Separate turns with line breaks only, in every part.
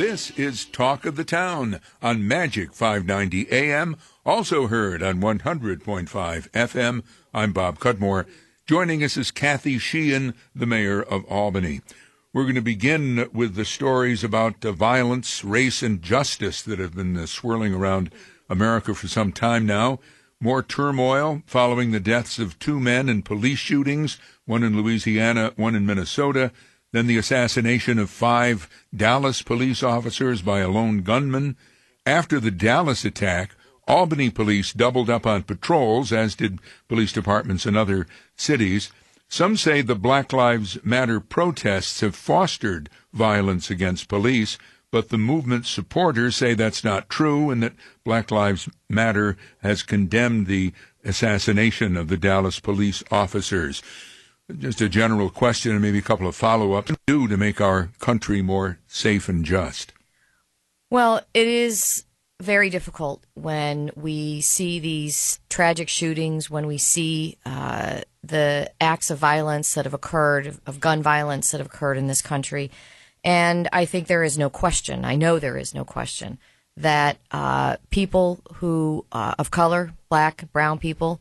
This is Talk of the Town on Magic 590 AM, also heard on 100.5 FM. I'm Bob Cudmore. Joining us is Kathy Sheehan, the mayor of Albany. We're going to begin with the stories about uh, violence, race, and justice that have been uh, swirling around America for some time now. More turmoil following the deaths of two men in police shootings, one in Louisiana, one in Minnesota. Then the assassination of five Dallas police officers by a lone gunman. After the Dallas attack, Albany police doubled up on patrols, as did police departments in other cities. Some say the Black Lives Matter protests have fostered violence against police, but the movement's supporters say that's not true and that Black Lives Matter has condemned the assassination of the Dallas police officers. Just a general question and maybe a couple of follow ups. Do to make our country more safe and just?
Well, it is very difficult when we see these tragic shootings, when we see uh, the acts of violence that have occurred, of gun violence that have occurred in this country. And I think there is no question, I know there is no question, that uh, people who, uh, of color, black, brown people,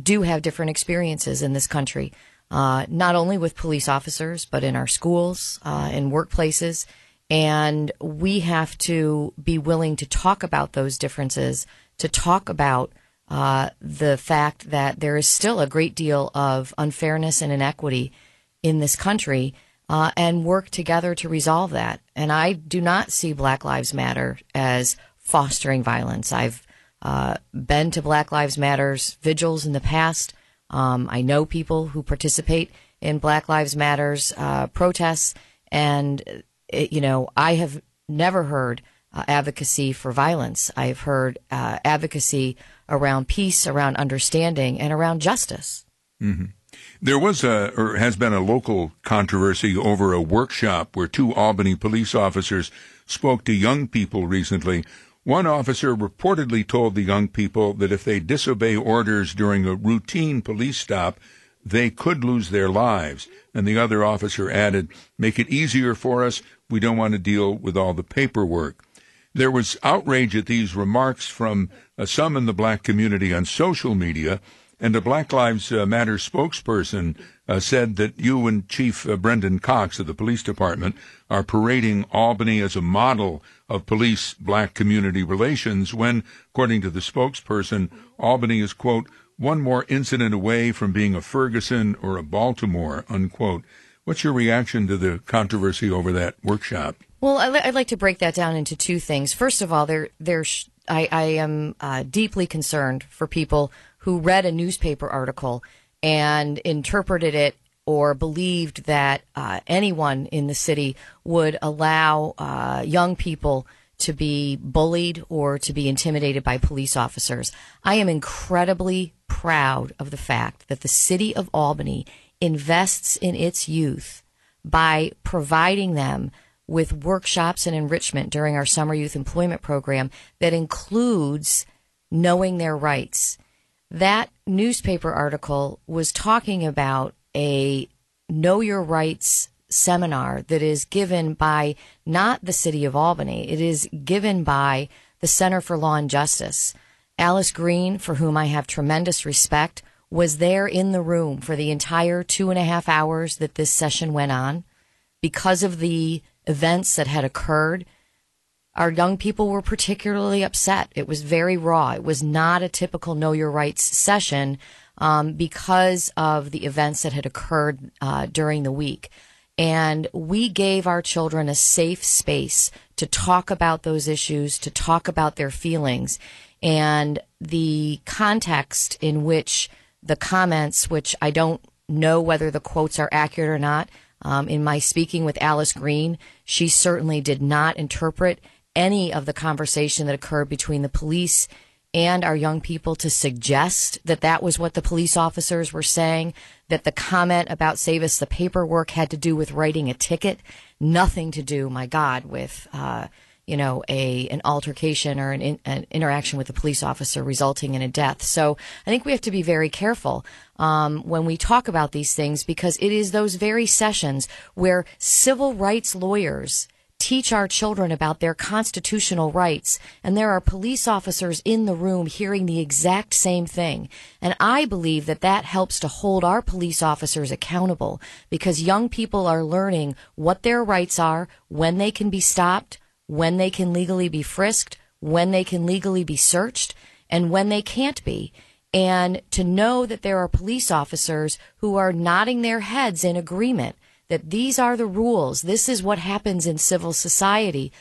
do have different experiences in this country, uh, not only with police officers, but in our schools, uh, in workplaces and we have to be willing to talk about those differences, to talk about uh, the fact that there is still a great deal of unfairness and inequity in this country, uh, and work together to resolve that. And I do not see Black Lives Matter as fostering violence. I've uh, been to Black Lives Matters vigils in the past. Um, I know people who participate in Black Lives Matters uh, protests, and it, you know, I have never heard uh, advocacy for violence. I've heard uh, advocacy around peace, around understanding, and around justice.
Mm-hmm. There was a, or has been a local controversy over a workshop where two Albany police officers spoke to young people recently. One officer reportedly told the young people that if they disobey orders during a routine police stop, they could lose their lives. And the other officer added, Make it easier for us. We don't want to deal with all the paperwork. There was outrage at these remarks from uh, some in the black community on social media, and a Black Lives uh, Matter spokesperson uh, said that you and Chief uh, Brendan Cox of the police department are parading Albany as a model of police black community relations when, according to the spokesperson, Albany is, quote, one more incident away from being a Ferguson or a Baltimore, unquote. What's your reaction to the controversy over that workshop?
Well, I'd like to break that down into two things. First of all, there, there's, I, I am uh, deeply concerned for people who read a newspaper article and interpreted it or believed that uh, anyone in the city would allow uh, young people to be bullied or to be intimidated by police officers. I am incredibly proud of the fact that the city of Albany invests in its youth by providing them with workshops and enrichment during our summer youth employment program that includes knowing their rights. That newspaper article was talking about a know your rights seminar that is given by not the city of Albany. It is given by the Center for Law and Justice. Alice Green, for whom I have tremendous respect, was there in the room for the entire two and a half hours that this session went on because of the events that had occurred. Our young people were particularly upset. It was very raw. It was not a typical Know Your Rights session um, because of the events that had occurred uh, during the week. And we gave our children a safe space to talk about those issues, to talk about their feelings. And the context in which the comments, which I don't know whether the quotes are accurate or not, um, in my speaking with Alice Green, she certainly did not interpret any of the conversation that occurred between the police and our young people to suggest that that was what the police officers were saying, that the comment about save us the paperwork had to do with writing a ticket, nothing to do, my God, with, uh, you know, a an altercation or an, in, an, interaction with a police officer resulting in a death. So I think we have to be very careful um, when we talk about these things because it is those very sessions where civil rights lawyers teach our children about their constitutional rights. And there are police officers in the room hearing the exact same thing. And I believe that that helps to hold our police officers accountable because young people are learning what their rights are, when they can be stopped, when they can legally be frisked, when they can legally be searched, and when they can't be. And to know that there are police officers who are nodding their heads in agreement that these are the rules. This is what happens in civil society.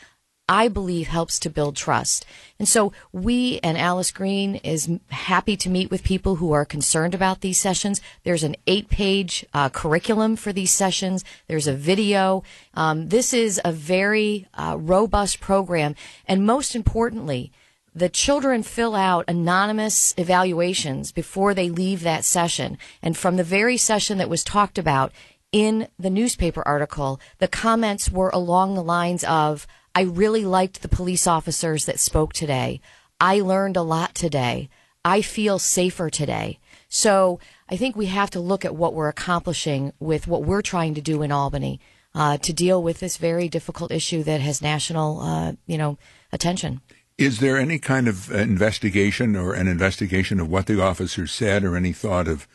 I believe helps to build trust. And so we and Alice Green is happy to meet with people who are concerned about these sessions. There's an eight page uh, curriculum for these sessions. There's a video. Um, this is a very uh, robust program. And most importantly, the children fill out anonymous evaluations before they leave that session. And from the very session that was talked about, in the newspaper article, the comments were along the lines of, I really liked the police officers that spoke today. I learned a lot today. I feel safer today. So I think we have to look at what we're accomplishing with what we're trying to do in Albany uh, to deal with this very difficult issue that has national, uh, you know, attention.
Is there any kind of investigation or an investigation of what the officers said, or any thought of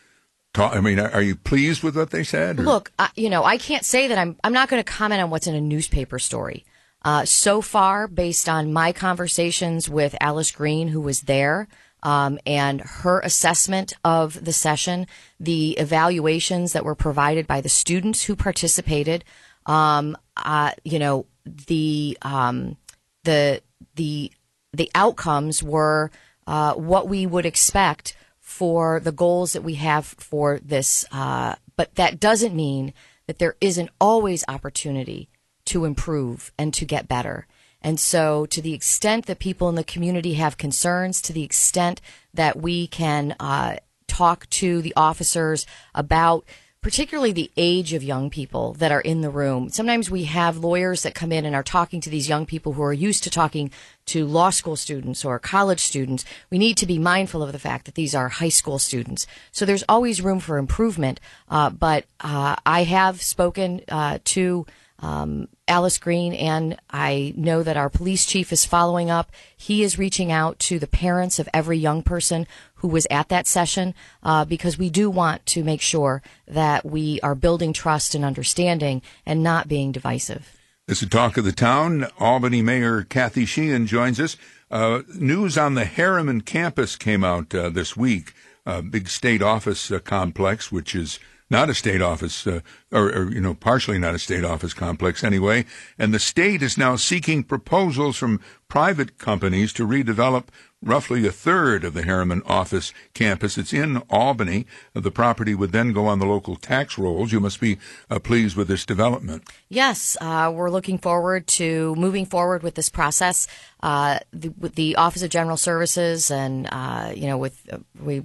I mean, are you pleased with what they said?
Or? Look, you know, I can't say that I'm. I'm not going to comment on what's in a newspaper story. Uh, so far, based on my conversations with Alice Green, who was there, um, and her assessment of the session, the evaluations that were provided by the students who participated, um, uh, you know, the um, the the the outcomes were uh, what we would expect for the goals that we have for this. Uh, but that doesn't mean that there isn't always opportunity to improve and to get better. And so, to the extent that people in the community have concerns, to the extent that we can uh, talk to the officers about particularly the age of young people that are in the room. Sometimes we have lawyers that come in and are talking to these young people who are used to talking to law school students or college students. We need to be mindful of the fact that these are high school students. So there's always room for improvement. Uh, but uh, I have spoken uh, to um, Alice Green, and I know that our police chief is following up. He is reaching out to the parents of every young person who was at that session uh, because we do want to make sure that we are building trust and understanding and not being divisive.
This is Talk of the Town. Albany Mayor Kathy Sheehan joins us. Uh, news on the Harriman campus came out uh, this week. A big state office uh, complex, which is not a state office, uh, or, or, you know, partially not a state office complex anyway. And the state is now seeking proposals from private companies to redevelop roughly a third of the Harriman office campus. It's in Albany. The property would then go on the local tax rolls. You must be uh, pleased with this development.
Yes, uh, we're looking forward to moving forward with this process. Uh, the, the, Office of General Services and, uh, you know, with, uh, we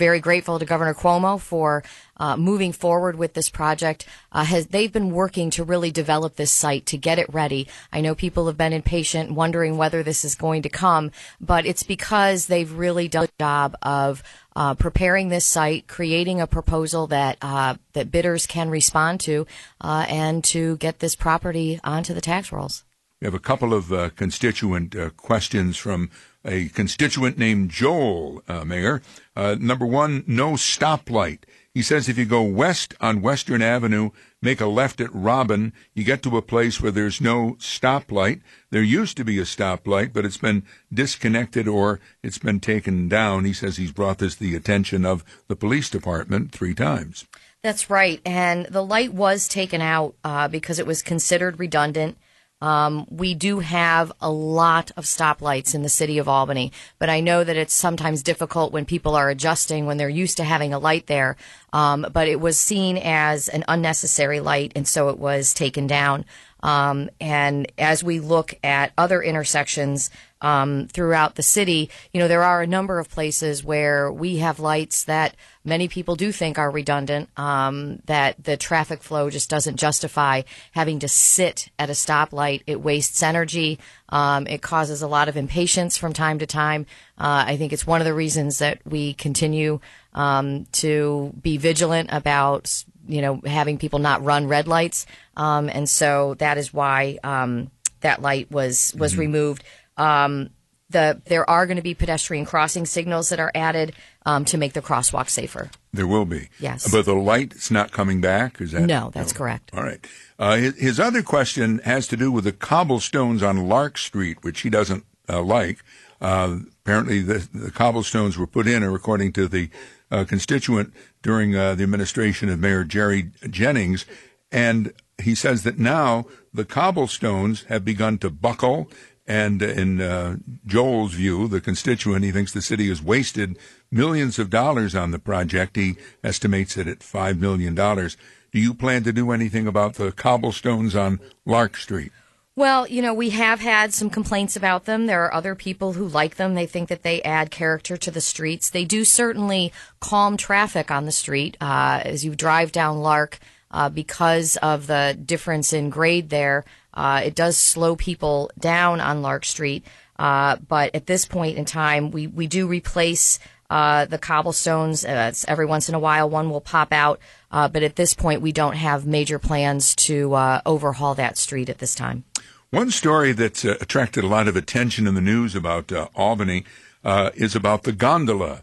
very grateful to Governor Cuomo for uh, moving forward with this project. Uh, has they've been working to really develop this site to get it ready. I know people have been impatient, wondering whether this is going to come, but it's because they've really done a job of uh, preparing this site, creating a proposal that uh, that bidders can respond to, uh, and to get this property onto the tax rolls.
We have a couple of uh, constituent questions from a constituent named Joel, uh, Mayor. Uh, number one, no stoplight. He says if you go west on Western Avenue, make a left at Robin, you get to a place where there's no stoplight. There used to be a stoplight, but it's been disconnected or it's been taken down. He says he's brought this to the attention of the police department three times.
That's right. And the light was taken out uh, because it was considered redundant. Um, we do have a lot of stoplights in the city of Albany, but I know that it's sometimes difficult when people are adjusting when they're used to having a light there. Um, but it was seen as an unnecessary light, and so it was taken down. Um, and as we look at other intersections um, throughout the city, you know, there are a number of places where we have lights that many people do think are redundant, um, that the traffic flow just doesn't justify having to sit at a stoplight. It wastes energy. Um, it causes a lot of impatience from time to time. Uh, I think it's one of the reasons that we continue um, to be vigilant about you know, having people not run red lights. Um, and so that is why um, that light was was
Mm-hmm.
removed. Um, the there are going to be pedestrian crossing signals that are added um, to make the crosswalk safer.
There will be.
Yes.
But the light's not coming back? Is that?
No, that's correct.
All right. Uh, his, his other question has to do with the cobblestones on Lark Street, which he doesn't uh, like. Uh, apparently, the, the cobblestones were put in, according to the uh, constituent, during uh, the administration of Mayor Jerry Jennings. And he says that now the cobblestones have begun to buckle. And in uh, Joel's view, the constituent, he thinks the city has wasted millions of dollars on the project. He estimates it at $5 million. Do you plan to do anything about the cobblestones on Lark Street?
Well, you know, we have had some complaints about them. There are other people who like them. They think that they add character to the streets. They do certainly calm traffic on the street uh, as you drive down Lark. Uh, because of the difference in grade there, uh, it does slow people down on Lark Street. Uh, but at this point in time, we, we do replace uh, the cobblestones. Uh, every once in a while, one will pop out. Uh, but at this point, we don't have major plans to uh, overhaul that street at this time.
One story that's uh, attracted a lot of attention in the news about uh, Albany uh, is about the gondola.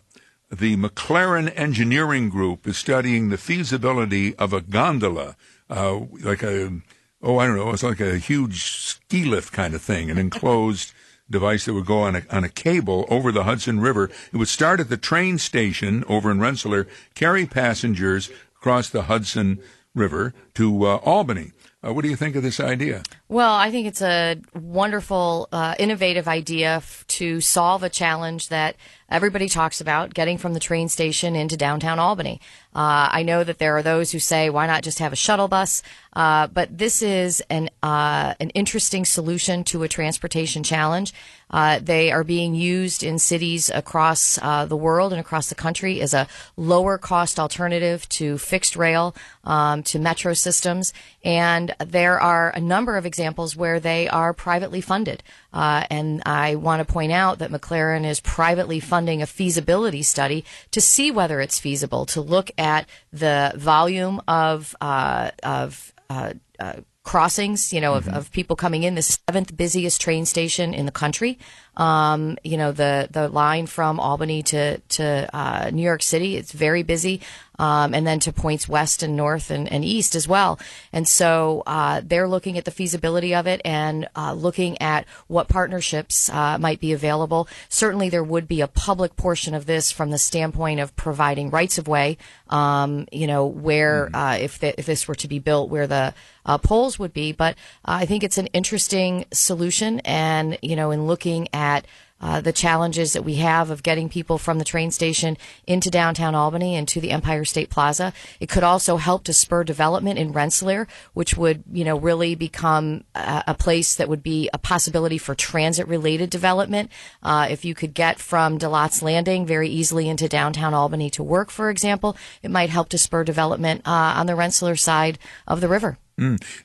The McLaren Engineering Group is studying the feasibility of a gondola, uh, like a, oh, I don't know, it's like a huge ski lift kind of thing, an enclosed device that would go on a, on a cable over the Hudson River. It would start at the train station over in Rensselaer, carry passengers across the Hudson River to uh, Albany. Uh, what do you think of this idea?
Well, I think it's a wonderful, uh, innovative idea f- to solve a challenge that everybody talks about getting from the train station into downtown Albany. Uh, I know that there are those who say, why not just have a shuttle bus? Uh, but this is an, uh, an interesting solution to a transportation challenge. Uh, they are being used in cities across uh, the world and across the country as a lower cost alternative to fixed rail, um, to metro systems. And there are a number of examples where they are privately funded. Uh, and I want to point out that McLaren is privately funding a feasibility study to see whether it's feasible to look at the volume of uh, of uh, uh, crossings, you know, of, of people coming in. The seventh busiest train station in the country. Um, you know, the the line from Albany to to uh, New York City, it's very busy, um, and then to points west and north and, and east as well. And so uh, they're looking at the feasibility of it and uh, looking at what partnerships uh, might be available. Certainly, there would be a public portion of this from the standpoint of providing rights of way. Um, you know, where uh, if the, if this were to be built, where the uh, poles would be. But uh, I think it's an interesting solution, and you know, in looking at uh, the challenges that we have of getting people from the train station into downtown Albany and to the Empire State Plaza. It could also help to spur development in Rensselaer, which would, you know, really become a, a place that would be a possibility for transit related development. Uh, if you could get from De Laet's Landing very easily into downtown Albany to work, for example, it might help to spur development uh, on the Rensselaer side of the river.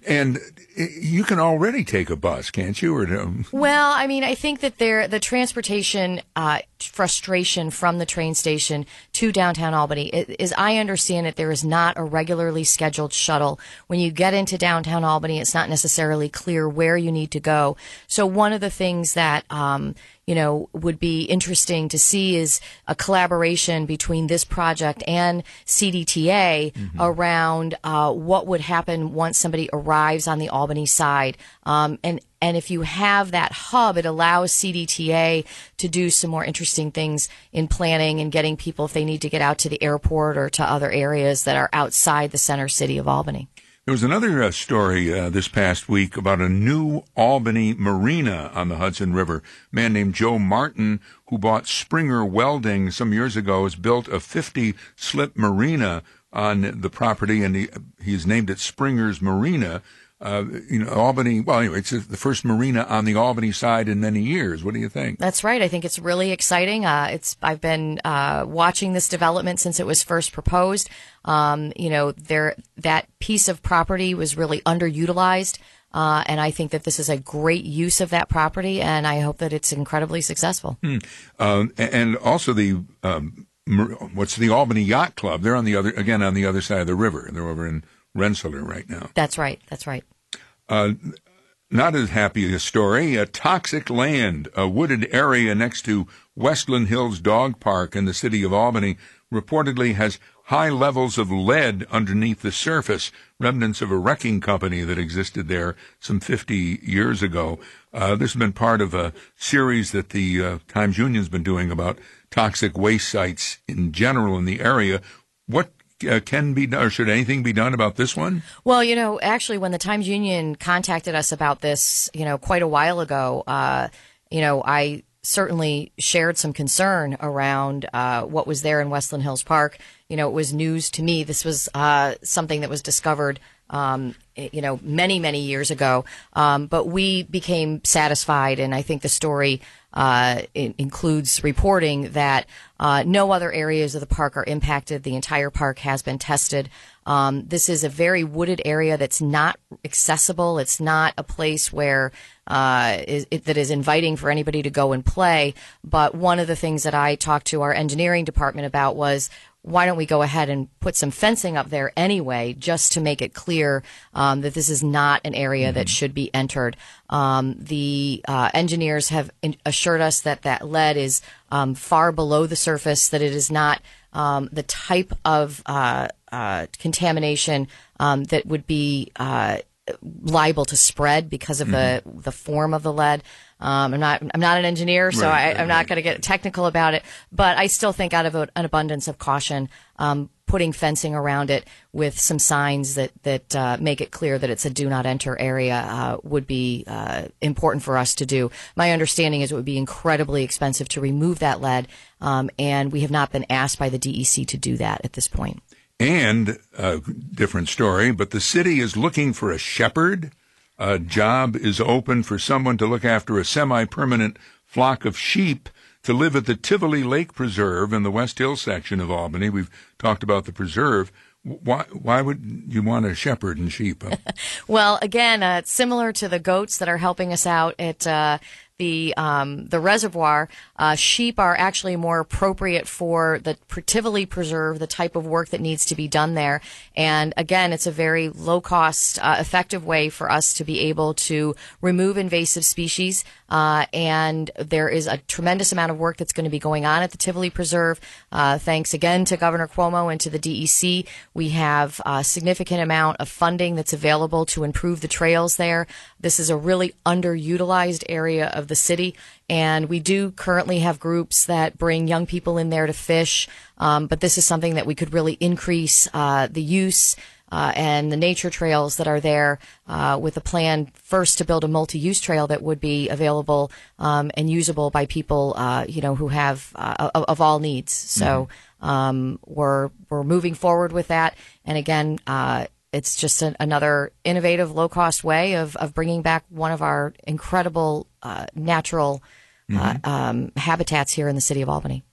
And uh, you can already take a bus, can't you? Or
Well, I mean, I think that there the transportation uh, frustration from the train station to downtown Albany is, I understand it, there is not a regularly scheduled shuttle. When you get into downtown Albany, it's not necessarily clear where you need to go. So one of the things that um, you know, would be interesting to see is a collaboration between this project and CDTA around uh, what would happen once somebody arrives on the Albany side. Um, and and if you have that hub, it allows CDTA to do some more interesting things in planning and getting people if they need to get out to the airport or to other areas that are outside the center city of Albany.
There was another uh, story uh, this past week about a new Albany marina on the Hudson River. A man named Joe Martin, who bought Springer Welding some years ago, has built a 50 slip marina on the property, and he, he's named it Springer's Marina. Uh, you know, Albany. Well, anyway, it's the first marina on the Albany side in many years. What do you think?
That's right. I think it's really exciting. Uh, it's I've been uh, watching this development since it was first proposed. Um, you know, there that piece of property was really underutilized, uh, and I think that this is a great use of that property, and I hope that it's incredibly successful.
Um, and also the um, what's the Albany Yacht Club? They're on the other again on the other side of the river. They're over in Rensselaer right now.
That's right. That's right. Uh,
not as happy a story. A toxic land, a wooded area next to Westland Hills Dog Park in the city of Albany, reportedly has high levels of lead underneath the surface, remnants of a wrecking company that existed there some 50 years ago. Uh, this has been part of a series that the uh, Times Union's been doing about toxic waste sites in general in the area. What uh, can be done, or should anything be done about this one?
Well, you know, actually, when the Times Union contacted us about this, you know, quite a while ago, uh, you know, I certainly shared some concern around uh, what was there in Westland Hills Park. You know, it was news to me. This was uh, something that was discovered. Um, you know, many, many years ago. Um, but we became satisfied, and I think the story uh, includes reporting that uh, no other areas of the park are impacted. The entire park has been tested. Um, this is a very wooded area that's not accessible. It's not a place where uh, is, it, that is inviting for anybody to go and play. But one of the things that I talked to our engineering department about was why don't we go ahead and put some fencing up there anyway, just to make it clear um, that this is not an area mm-hmm. that should be entered. Um, the uh, engineers have in- assured us that that lead is um, far below the surface, that it is not um, the type of uh, uh, contamination um, that would be uh, liable to spread because of mm-hmm. the the form of the lead. Um, I'm not I'm not an engineer, so right, I, am not going to get technical about it. But I still think, out of an abundance of caution, um, putting fencing around it with some signs that that uh, make it clear that it's a do not enter area uh, would be uh, important for us to do. My understanding is it would be incredibly expensive to remove that lead, um, and we have not been asked by the DEC to do that at this point.
And a different story, but the city is looking for a shepherd. A job is open for someone to look after a semi-permanent flock of sheep to live at the Tivoli Lake Preserve in the West Hill section of Albany. We've talked about the preserve. Why, why would you want a shepherd and sheep?
well, again, uh, similar to the goats that are helping us out at uh, the um, the reservoir, uh, sheep are actually more appropriate for the Tivoli Preserve, the type of work that needs to be done there. And again, it's a very low cost, uh, effective way for us to be able to remove invasive species. Uh, and there is a tremendous amount of work that's going to be going on at the Tivoli Preserve. Uh, thanks again to Governor Cuomo and to the DEC. We have a significant amount of funding that's available to improve the trails there. This is a really underutilized area of the city. And we do currently have groups that bring young people in there to fish. Um, but this is something that we could really increase uh, the use uh, and the nature trails that are there uh, with a plan first to build a multi-use trail that would be available um, and usable by people uh, you know who have uh, of, of, all needs so mm-hmm. um, we're we're moving forward with that and again uh, it's just an, another innovative low cost way of, of bringing back one of our incredible uh, natural mm-hmm. um, habitats here in the city of Albany.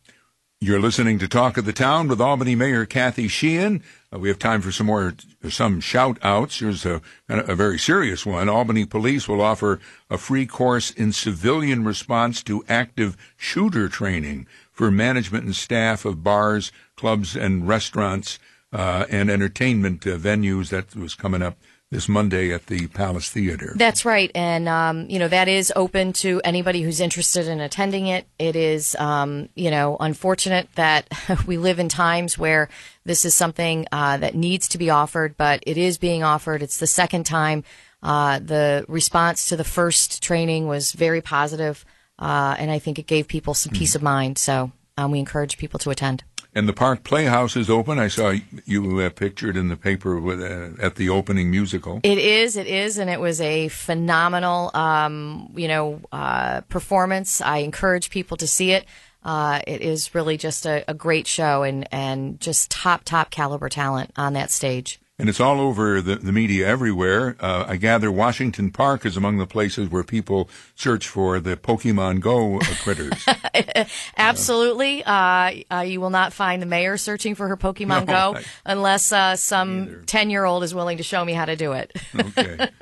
You're listening to Talk of the Town with Albany Mayor Kathy Sheehan. Uh, we have time for some more, some shout outs. Here's a, a very serious one. Albany Police will offer a free course in civilian response to active shooter training for management and staff of bars, clubs, and restaurants uh, and entertainment uh, venues. That was coming up this Monday at the Palace Theater.
That's right, and um, you know that is open to anybody who's interested in attending it. It is, um, you know, unfortunate that we live in times where this is something uh, that needs to be offered, but it is being offered. It's the second time. Uh, the response to the first training was very positive, uh, and I think it gave people some mm-hmm. peace of mind. So um, we encourage people to attend.
And the Park Playhouse is open. I saw you uh, pictured in the paper with, uh, at the opening musical.
It is, it is, and it was a phenomenal, um, you know, uh, performance. I encourage people to see it. Uh, it is really just a, a great show and, and just top, top caliber talent on that stage
and it's all over the, the media everywhere. Uh, I gather Washington Park is among the places where people search for the Pokemon Go uh, critters.
Absolutely. Uh, uh, you will not find the mayor searching for her Pokemon no, Go I, unless uh, some 10 year old is willing to show me how to do it.
okay.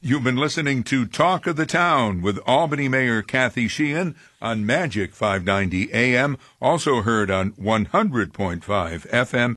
You've been listening to Talk of the Town with Albany Mayor Kathy Sheehan on Magic 590 AM, also heard on 100.5 FM